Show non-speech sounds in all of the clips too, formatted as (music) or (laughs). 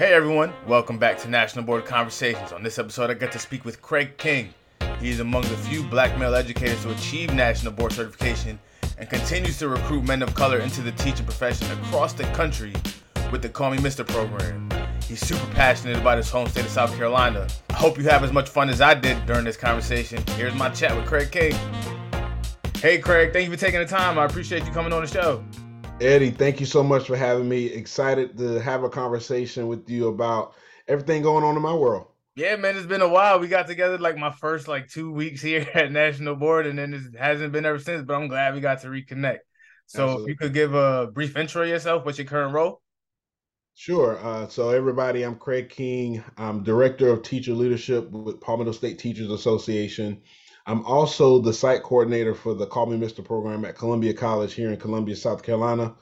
Hey everyone, welcome back to National Board Conversations. On this episode, I get to speak with Craig King. He is among the few black male educators to achieve National Board certification and continues to recruit men of color into the teaching profession across the country with the Call Me Mister program. He's super passionate about his home state of South Carolina. I hope you have as much fun as I did during this conversation. Here's my chat with Craig King. Hey Craig, thank you for taking the time. I appreciate you coming on the show. Eddie, thank you so much for having me. Excited to have a conversation with you about everything going on in my world. Yeah, man, it's been a while. We got together like my first like two weeks (laughs) here at National Board, and then it hasn't been ever since. But I'm glad we got to reconnect. So, Absolutely. if you could give a brief intro yourself, what's your current role? Sure. Uh, so, everybody, I'm Craig King. I'm director of teacher leadership with Palmetto State Teachers Association. I'm also the site coordinator for the Call Me Mister program at Columbia College here in Columbia, South Carolina.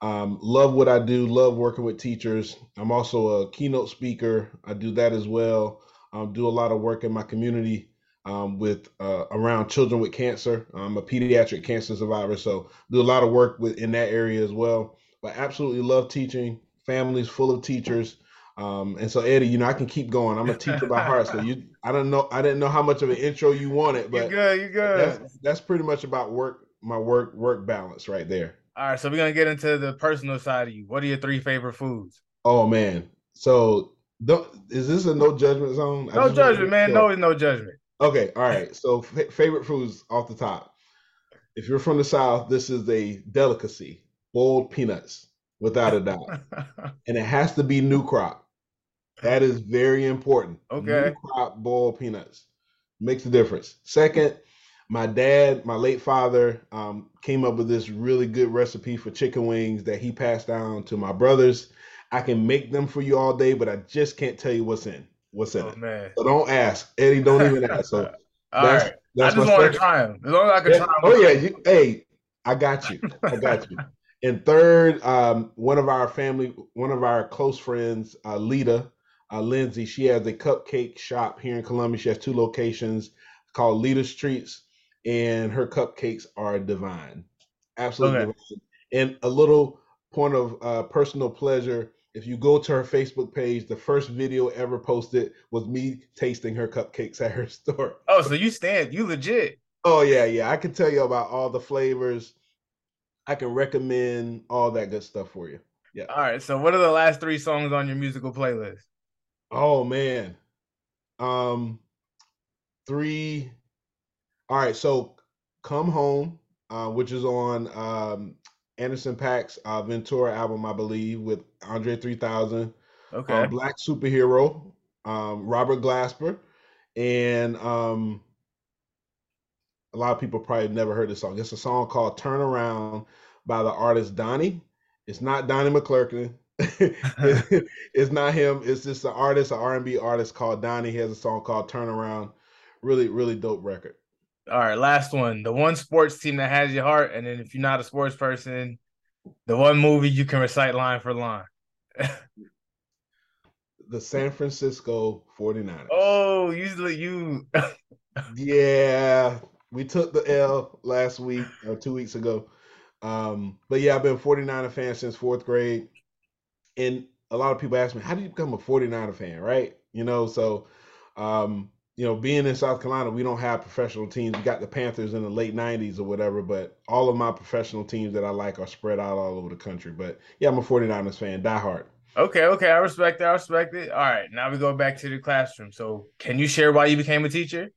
Um, love what I do, love working with teachers. I'm also a keynote speaker. I do that as well. Um, do a lot of work in my community um, with uh, around children with cancer. I'm a pediatric cancer survivor, so do a lot of work with in that area as well. But absolutely love teaching. Families full of teachers. Um, and so Eddie, you know, I can keep going. I'm a teacher by heart. So you I don't know I didn't know how much of an intro you wanted, but you're good, you're good. That's, that's pretty much about work, my work, work balance right there. All right, so we're gonna get into the personal side of you. What are your three favorite foods? Oh man. So don't, is this a no judgment zone? No judgment, man. No, no judgment. Okay, all right. So f- favorite foods off the top. If you're from the South, this is a delicacy: boiled peanuts, without a doubt, (laughs) and it has to be new crop. That is very important. Okay. New crop boiled peanuts makes a difference. Second, my dad, my late father, um, came up with this really good recipe for chicken wings that he passed down to my brothers. I can make them for you all day, but I just can't tell you what's in. What's in oh, it? Man. So don't ask, Eddie. Don't even (laughs) ask. So all that's, right. that's I just want to try them. As long as I can yeah. try them. Oh yeah, you, hey, I got you. I got you. (laughs) and third, um, one of our family, one of our close friends, uh, Lita, uh, Lindsay. She has a cupcake shop here in Columbia. She has two locations called Leader's Treats, and her cupcakes are divine, absolutely okay. divine. And a little point of uh, personal pleasure. If you go to her Facebook page, the first video ever posted was me tasting her cupcakes at her (laughs) store. Oh, so you stand, you legit. Oh yeah, yeah. I can tell you about all the flavors. I can recommend all that good stuff for you. Yeah. All right. So what are the last three songs on your musical playlist? Oh man. Um three all right, so Come Home, uh, which is on um Anderson .Paak's uh, Ventura album, I believe, with Andre 3000. Okay. Uh, Black Superhero, um, Robert Glasper, and um, a lot of people probably never heard this song. It's a song called "Turn Around" by the artist Donnie. It's not Donnie McClurkin. (laughs) it's not him. It's just an artist, an R&B artist called Donnie. He has a song called Turnaround. Really, really dope record. All right, last one. The one sports team that has your heart, and then if you're not a sports person, the one movie you can recite line for line. (laughs) the San Francisco 49ers. Oh, usually you. (laughs) yeah, we took the L last week or two weeks ago. Um, but yeah, I've been 49er fan since fourth grade and a lot of people ask me, how do you become a 49er fan, right? You know, so um, you know, being in South Carolina, we don't have professional teams. We got the Panthers in the late '90s or whatever, but all of my professional teams that I like are spread out all over the country. But yeah, I'm a 49ers fan, die hard. Okay, okay, I respect it. I respect it. All right, now we go back to the classroom. So, can you share why you became a teacher?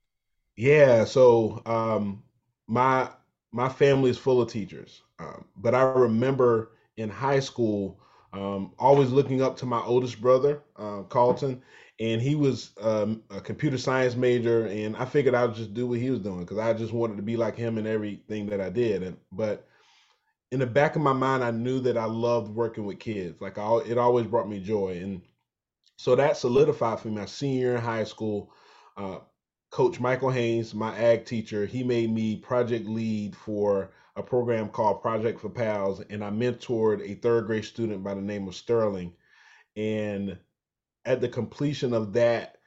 Yeah, so um, my my family is full of teachers, um, but I remember in high school um, always looking up to my oldest brother, uh, Carlton, and he was um, a computer science major, and I figured I would just do what he was doing because I just wanted to be like him in everything that I did. And but in the back of my mind, I knew that I loved working with kids. Like I, it always brought me joy, and so that solidified for me. My senior in high school, uh, Coach Michael Haynes, my ag teacher, he made me project lead for a program called Project for Pals, and I mentored a third grade student by the name of Sterling. And at the completion of that,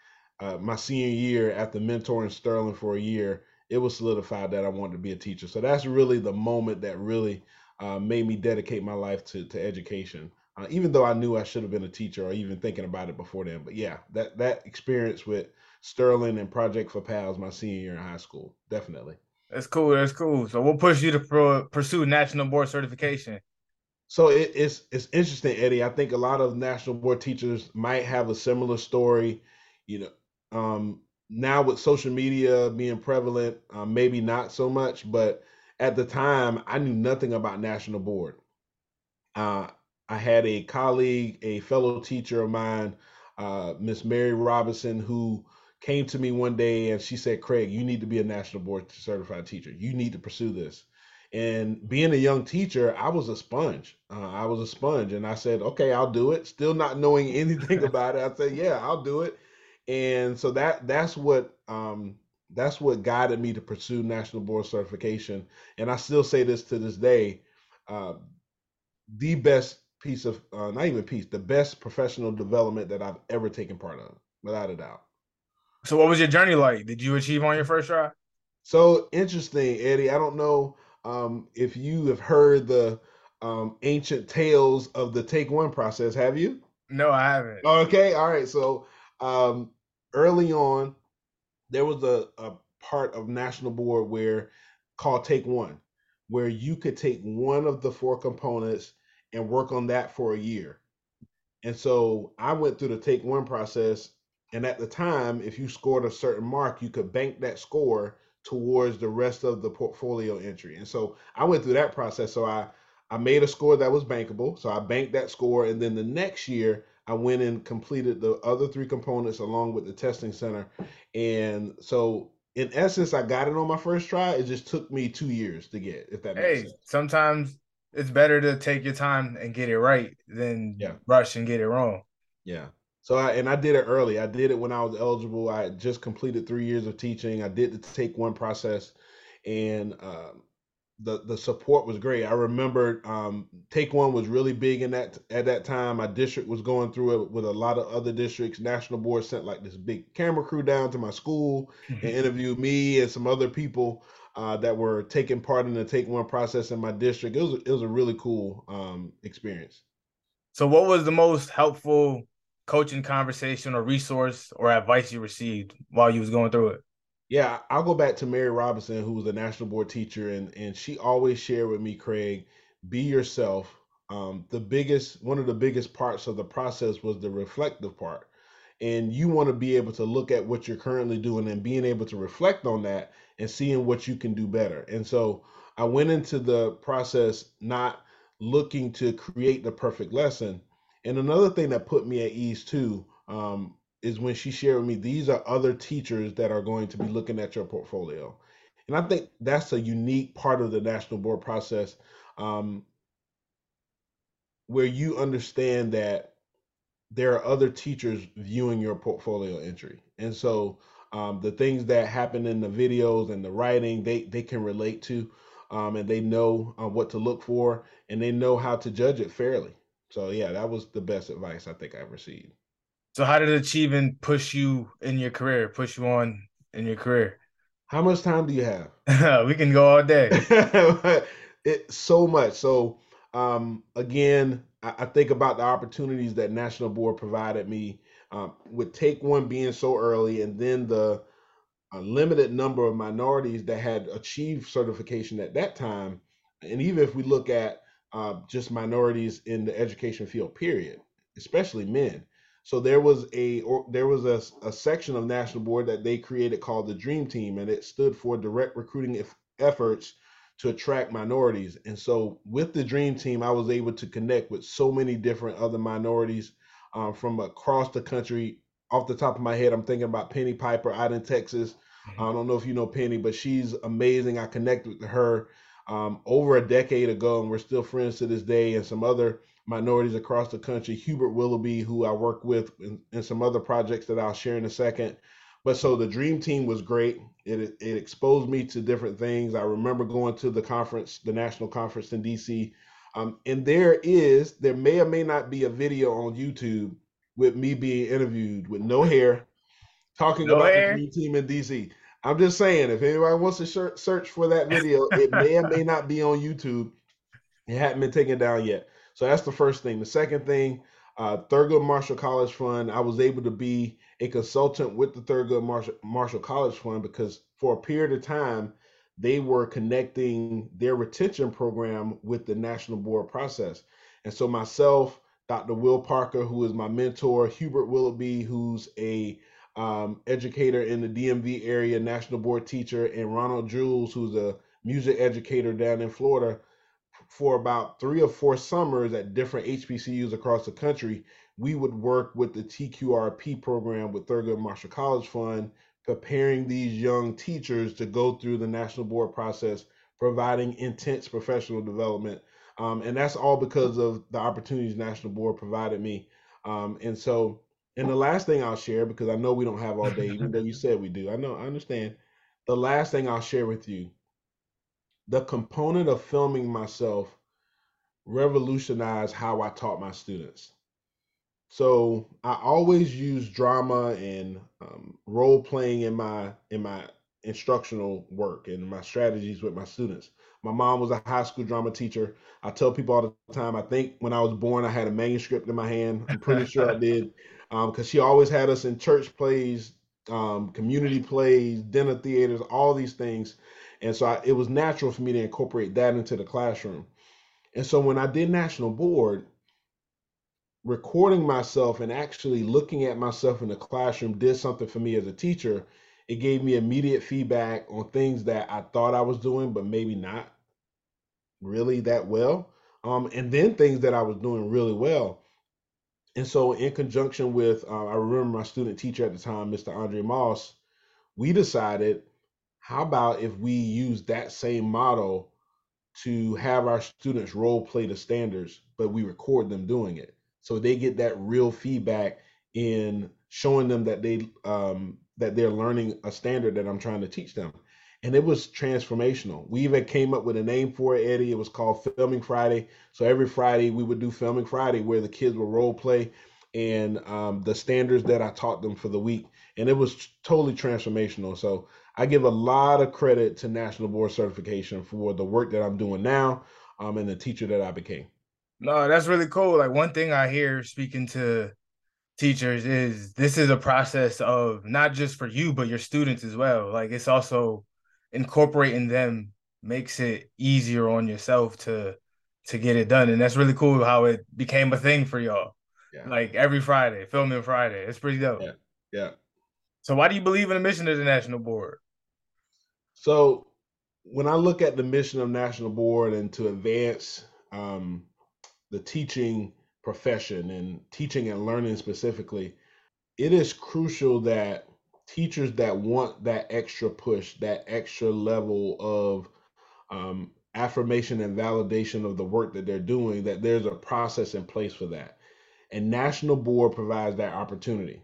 uh, my senior year, after mentoring Sterling for a year, it was solidified that I wanted to be a teacher. So that's really the moment that really uh, made me dedicate my life to, to education. uh, even though I knew I should have been a teacher or even thinking about it before then. But yeah, that that experience with Sterling and Project for Pals my senior year in high school, definitely. That's cool. That's cool. So, what pushed you to pro- pursue national board certification? So it, it's it's interesting, Eddie. I think a lot of national board teachers might have a similar story. You know, um, now with social media being prevalent, uh, maybe not so much, but at the time, I knew nothing about national board. Uh, I had a colleague, a fellow teacher of mine, uh, Miss Mary Robinson, who came to me one day and she said, Craig, you need to be a national board certified teacher. You need to pursue this. And being a young teacher, I was a sponge. Uh, I was a sponge. And I said, okay, I'll do it. Still not knowing anything (laughs) about it. I said, yeah, I'll do it. And so that that's what um, that's what guided me to pursue national board certification. And I still say this to this day, uh, the best piece of uh, not even piece, the best professional development that I've ever taken part of, without a doubt. So, what was your journey like? Did you achieve on your first try? So interesting, Eddie. I don't know um, if you have heard the um, ancient tales of the take one process. Have you? No, I haven't. Okay, all right. So um, early on, there was a, a part of national board where called take one, where you could take one of the four components and work on that for a year. And so I went through the take one process and at the time, if you scored a certain mark, you could bank that score towards the rest of the portfolio entry. And so I went through that process. So I I made a score that was bankable. So I banked that score, and then the next year I went and completed the other three components along with the testing center. And so in essence, I got it on my first try. It just took me two years to get. If that hey, sense. sometimes it's better to take your time and get it right than yeah. rush and get it wrong. Yeah. So I and I did it early. I did it when I was eligible. I just completed three years of teaching. I did the take one process, and um, the the support was great. I remember um, take one was really big in that at that time. My district was going through it with a lot of other districts. National board sent like this big camera crew down to my school and interviewed me and some other people uh, that were taking part in the take one process in my district. It was it was a really cool um, experience. So, what was the most helpful coaching conversation or resource or advice you received while you was going through it? Yeah, I'll go back to Mary Robinson, who was a national board teacher, and and she always shared with me, Craig, be yourself. Um, the biggest, one of the biggest parts of the process was the reflective part, and you want to be able to look at what you're currently doing and being able to reflect on that and seeing what you can do better. And so I went into the process not looking to create the perfect lesson, and another thing that put me at ease too um, is when she shared with me these are other teachers that are going to be looking at your portfolio. And I think that's a unique part of the national board process um, where you understand that there are other teachers viewing your portfolio entry. And so um, the things that happen in the videos and the writing, they, they can relate to um, and they know uh, what to look for and they know how to judge it fairly. So yeah, that was the best advice I think I've received. So how did achieving push you in your career, push you on in your career? How much time do you have? (laughs) we can go all day. (laughs) it so much. So um, again, I, I, think about the opportunities that National Board provided me um, with Take One being so early, and then the a limited number of minorities that had achieved certification at that time. And even if we look at uh, just minorities in the education field, period, especially men. So there was a or, there was a, a section of National Board that they created called the Dream Team, and it stood for Direct Recruiting Efforts to Attract Minorities. And so with the Dream Team, I was able to connect with so many different other minorities um, from across the country. Off the top of my head, I'm thinking about Penny Piper out in Texas. Mm-hmm. I don't know if you know Penny, but she's amazing. I connected with her um, over a decade ago, and we're still friends to this day, and some other minorities across the country. Hubert Willoughby, who I work with, and, some other projects that I'll share in a second. But so the Dream Team was great. It, it exposed me to different things. I remember going to the conference, the national conference in DC. Um, and there is, there may or may not be a video on YouTube with me being interviewed with no hair, talking no about hair. the Dream Team in DC. I'm just saying, if anybody wants to search for that video, it may or may not be on YouTube. It hadn't been taken down yet. So that's the first thing. The second thing, uh, Thurgood Marshall College Fund, I was able to be a consultant with the Thurgood Marshall, Marshall College Fund because for a period of time, they were connecting their retention program with the national board process. And so myself, Dr. Will Parker, who is my mentor, Hubert Willoughby, who's a um, educator in the DMV area, national board teacher, and Ronald Jules, who's a music educator down in Florida, for about three or four summers at different HBCUs across the country, we would work with the TQRP program with Thurgood Marshall College Fund, preparing these young teachers to go through the national board process, providing intense professional development. Um, and that's all because of the opportunities National Board provided me. Um, and so, and the last thing I'll share, because I know we don't have all day, even though you said we do, I know, I understand. The last thing I'll share with you the component of filming myself revolutionized how I taught my students. So I always use drama and um, role playing in my in my instructional work and my strategies with my students. My mom was a high school drama teacher. I tell people all the time. I think when I was born, I had a manuscript in my hand. I'm pretty sure I did, (laughs) because um, she always had us in church plays, um, community plays, dinner theaters, all these things. And so I, it was natural for me to incorporate that into the classroom. And so when I did national board, recording myself and actually looking at myself in the classroom did something for me as a teacher. It gave me immediate feedback on things that I thought I was doing, but maybe not really that well. Um, and then things that I was doing really well. And so, in conjunction with, uh, I remember my student teacher at the time, Mr. Andre Moss, we decided how about if we use that same model to have our students role play the standards, but we record them doing it. So they get that real feedback in showing them that they um, that they're learning a standard that I'm trying to teach them. And it was transformational. We even came up with a name for it, Eddie. It was called Filming Friday. So every Friday we would do Filming Friday where the kids would role play and um, the standards that I taught them for the week. And it was totally transformational. So I give a lot of credit to National Board Certification for the work that I'm doing now um, and the teacher that I became. No, that's really cool. Like one thing I hear speaking to teachers is this is a process of not just for you, but your students as well. Like it's also incorporating them makes it easier on yourself to to get it done. And that's really cool how it became a thing for y'all. Yeah. Like every Friday, filming Friday. It's pretty dope. Yeah. Yeah. So why do you believe in the mission of the national board? So when I look at the mission of National Board and to advance um, the teaching profession and teaching and learning specifically, it is crucial that teachers that want that extra push, that extra level of um, affirmation and validation of the work that they're doing, that there's a process in place for that. And National Board provides that opportunity.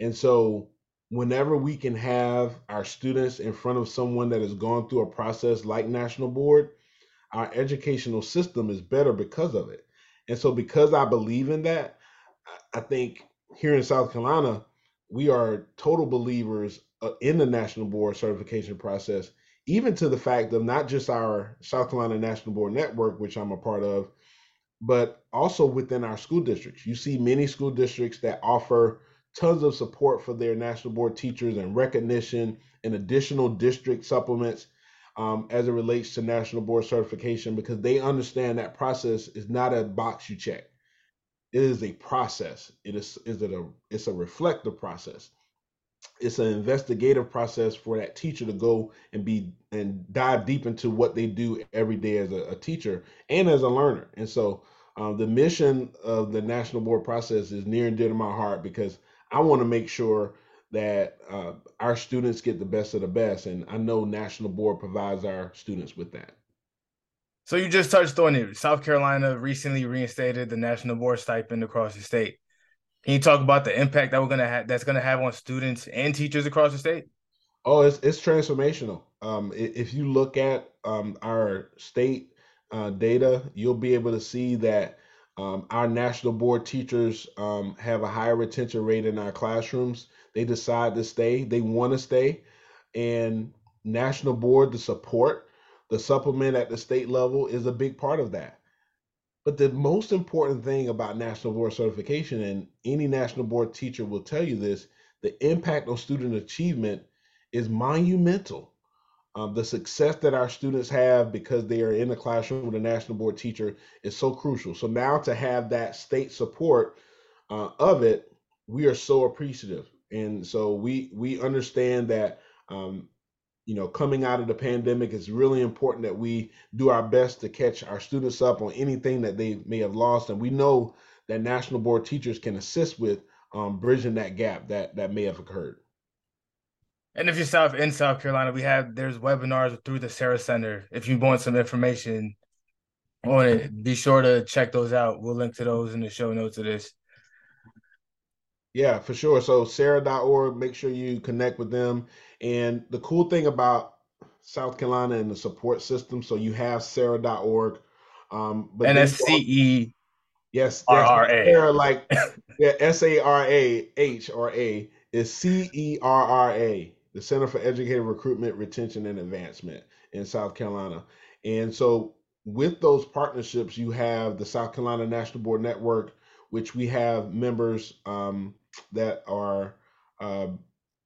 And so whenever we can have our students in front of someone that has gone through a process like National Board, our educational system is better because of it. And so, because I believe in that, I think here in South Carolina, we are total believers uh, in the National Board certification process, even to the fact of not just our South Carolina National Board Network, which I'm a part of, but also within our school districts. You see many school districts that offer tons of support for their national board teachers and recognition and additional district supplements um, as it relates to national board certification because they understand that process is not a box you check. It is a process. It is is it a it's a reflective process. It's an investigative process for that teacher to go and be and dive deep into what they do every day as a, a teacher and as a learner. And so um, the mission of the national board process is near and dear to my heart because I want to make sure that uh, our students get the best of the best, and I know National Board provides our students with that. So you just touched on it. South Carolina recently reinstated the National Board stipend across the state. Can you talk about the impact that we're gonna have that's gonna have on students and teachers across the state? Oh, it's it's transformational. Um, if you look at um, our state uh, data, you'll be able to see that um, our national board teachers um, have a higher retention rate in our classrooms. They decide to stay, they want to stay. And national board, the support, the supplement at the state level is a big part of that. But the most important thing about national board certification, and any national board teacher will tell you this, the impact on student achievement is monumental. Um, the success that our students have because they are in the classroom with a national board teacher is so crucial. So now to have that state support uh, of it, we are so appreciative, and so we we understand that um, you know, coming out of the pandemic, it's really important that we do our best to catch our students up on anything that they may have lost. And we know that national board teachers can assist with um, bridging that gap that that may have occurred. And if you're South in South Carolina, we have there's webinars through the CERRA Center. If you want some information on it, be sure to check those out. We'll link to those in the show notes of this. Yeah, for sure. So cerra.org make sure you connect with them. And the cool thing about South Carolina and the support system, so you have cerra.org. Um, but NSCE. Yes, R-R-A. like yeah, S-A-R-A-H or A is C-E-R-R-A, the Center for Educator Recruitment, Retention, and Advancement in South Carolina. And so with those partnerships, you have the South Carolina National Board Network, which we have members um, that are uh,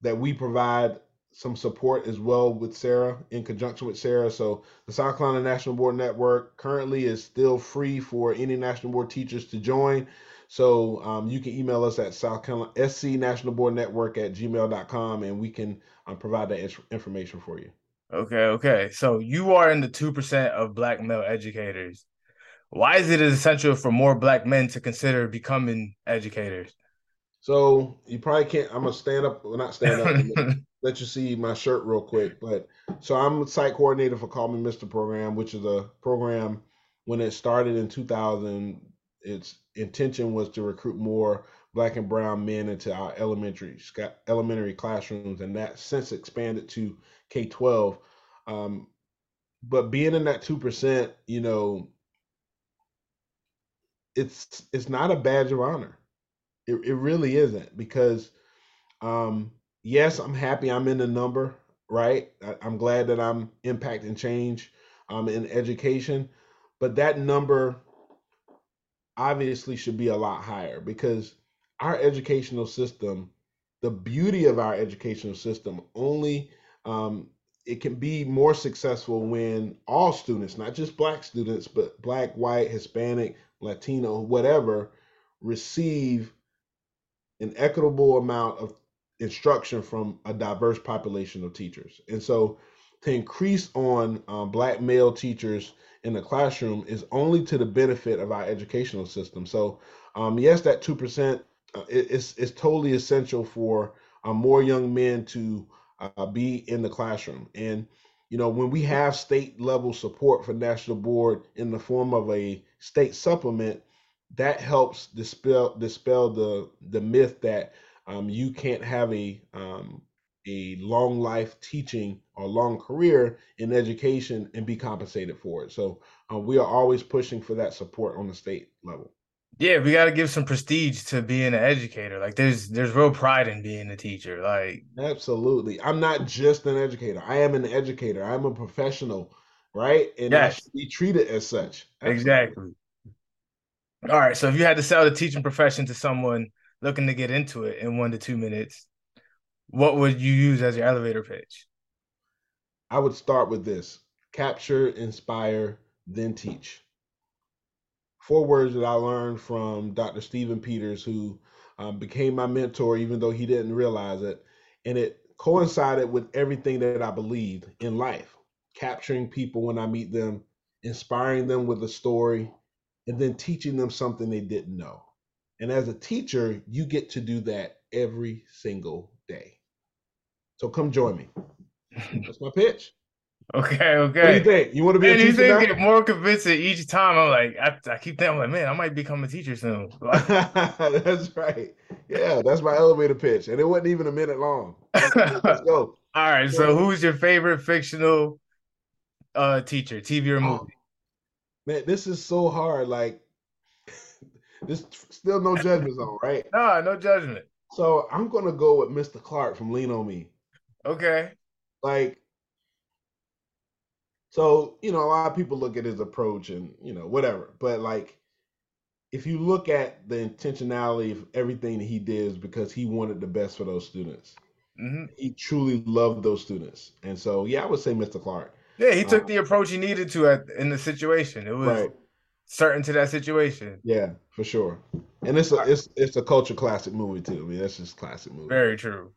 that we provide some support as well with CERRA in conjunction with CERRA. So the South Carolina National Board Network currently is still free for any National Board teachers to join. So um, you can email us at South Carolina SC National Board Network at gmail.com and we can um, provide that information for you. Okay, okay. So you are in the 2% of black male educators. Why is it essential for more black men to consider becoming educators? So you probably can't. I'm gonna stand up, well, not stand up. (laughs) let you see my shirt real quick. But so I'm site coordinator for Call Me Mister program, which is a program when it started in 2000. Its intention was to recruit more black and brown men into our elementary elementary classrooms, and that since expanded to K-12. Um, but being in that two percent, you know, it's it's not a badge of honor. It it really isn't because um, yes, I'm happy I'm in the number, right? I, am glad that I'm impacting change um, in education, but that number obviously should be a lot higher because our educational system, the beauty of our educational system, only um, it can be more successful when all students, not just black students, but black, white, Hispanic, Latino, whatever, receive an equitable amount of instruction from a diverse population of teachers. And so to increase on um, black male teachers in the classroom is only to the benefit of our educational system. So um, yes, that 2% uh, is, is totally essential for uh, more young men to uh, be in the classroom. And, you know, when we have state level support for national board in the form of a state supplement, that helps dispel dispel the the myth that um, you can't have a um, a long life teaching or long career in education and be compensated for it. So uh, we are always pushing for that support on the state level. Yeah, we got to give some prestige to being an educator. Like there's there's real pride in being a teacher. Like absolutely, I'm not just an educator. I am an educator. I'm a professional, right? And yes. I should be treated as such. Absolutely. Exactly. All right. So if you had to sell the teaching profession to someone looking to get into it in one to two minutes, what would you use as your elevator pitch? I would start with this capture, inspire, then teach. Four words that I learned from Dr. Stephen Peters, who um, became my mentor, even though he didn't realize it. And it coincided with everything that I believed in life capturing people when I meet them, inspiring them with a story, and then teaching them something they didn't know. And as a teacher, you get to do that every single day. So come join me. That's my pitch. Okay, okay. What do you think? You want to be and a teacher? And you think you get more convincing each time. I'm like, I, I keep thinking, I'm like, man, I might become a teacher soon. (laughs) that's right. Yeah, that's my elevator pitch, and it wasn't even a minute long. Let's go. (laughs) All right. So, who's your favorite fictional uh teacher, TV or oh, movie? Oh, man, this is so hard. Like, this still no judgment zone, right? No, no judgment. So I'm gonna go with Mr. Clark from Lean on Me. Okay. Like, so you know, a lot of people look at his approach and you know whatever, but like if you look at the intentionality of everything that he did is because he wanted the best for those students. Mm-hmm. He truly loved those students, and so yeah, I would say Mr. Clark. Yeah, he took um, the approach he needed to at in the situation. It was right. Certain to that situation. Yeah, for sure. And it's a it's it's a culture classic movie too. I mean, that's just classic movie. Very true.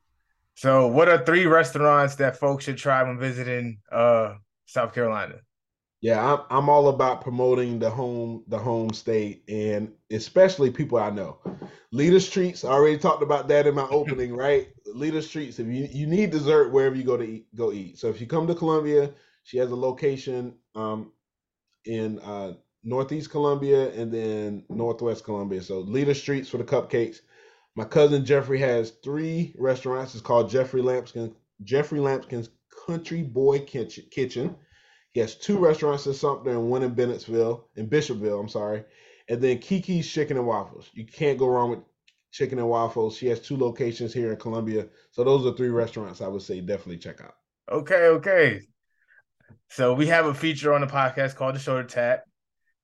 So, what are three restaurants that folks should try when visiting uh South Carolina? Yeah, I'm I'm all about promoting the home the home state and especially people I know. Leader's Treats, I already talked about that in my (laughs) opening, right? Leader's Treats. If you you need dessert wherever you go to eat, go eat. So if you come to Columbia, she has a location um in uh Northeast Columbia and then Northwest Columbia. So Leader's Treats for the cupcakes. My cousin Jeffrey has three restaurants. It's called Jeffrey Lampkin Jeffrey Lampkin's Country Boy Kitchen. He has two restaurants in Sumter and one in Bennettsville, in Bishopville, I'm sorry. And then Kiki's Chicken and Waffles. You can't go wrong with chicken and waffles. She has two locations here in Columbia. So those are three restaurants I would say definitely check out. Okay, okay. So we have a feature on the podcast called the Shoulder Tap.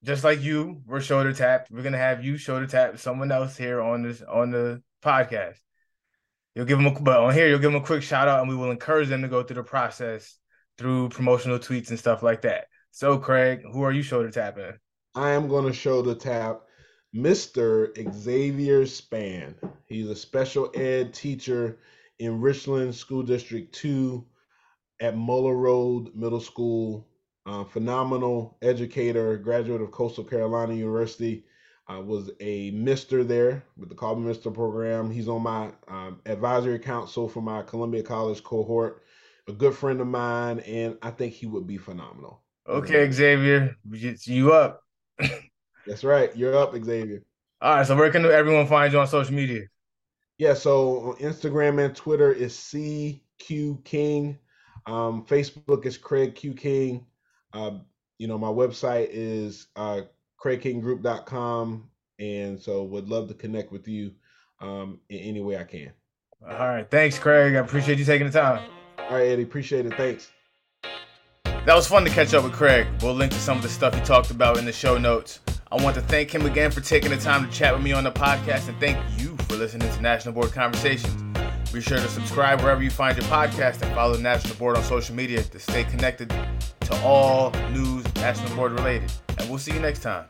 Just like you, we're shoulder tapped. We're gonna have you shoulder tap someone else here on this on the podcast. You'll give them a but on here, you'll give them a quick shout out and we will encourage them to go through the process through promotional tweets and stuff like that. So, Craig, who are you shoulder tapping? I am to shoulder tap Mr. Xavier Span. He's a special ed teacher in Richland School District 2 at Muller Road Middle School. Uh, phenomenal educator, graduate of Coastal Carolina University. I was a Mister there with the Call Me Mister program. He's on my um, advisory council for my Columbia College cohort a good friend of mine, and I think he would be phenomenal. Okay, Xavier, you up? That's right. You're up, Xavier. All right. So where can everyone find you on social media? Yeah. So on Instagram and Twitter is CQ King. Um, Facebook is Craig Q King. Uh, you know, my website is uh, CraigKingGroup.com. And so would love to connect with you um, in any way I can. All right. Thanks, Craig. I appreciate you taking the time. All right, Eddie. Appreciate it. Thanks. That was fun to catch up with Craig. We'll link to some of the stuff he talked about in the show notes. I want to thank him again for taking the time to chat with me on the podcast and thank you for listening to National Board Conversations. Be sure to subscribe wherever you find your podcast and follow the National Board on social media to stay connected to all news National Board related. And we'll see you next time.